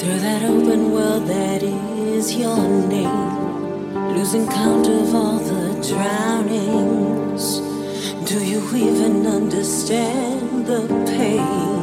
Through that open world that is your name, losing count of all the drownings. Do you even understand the pain?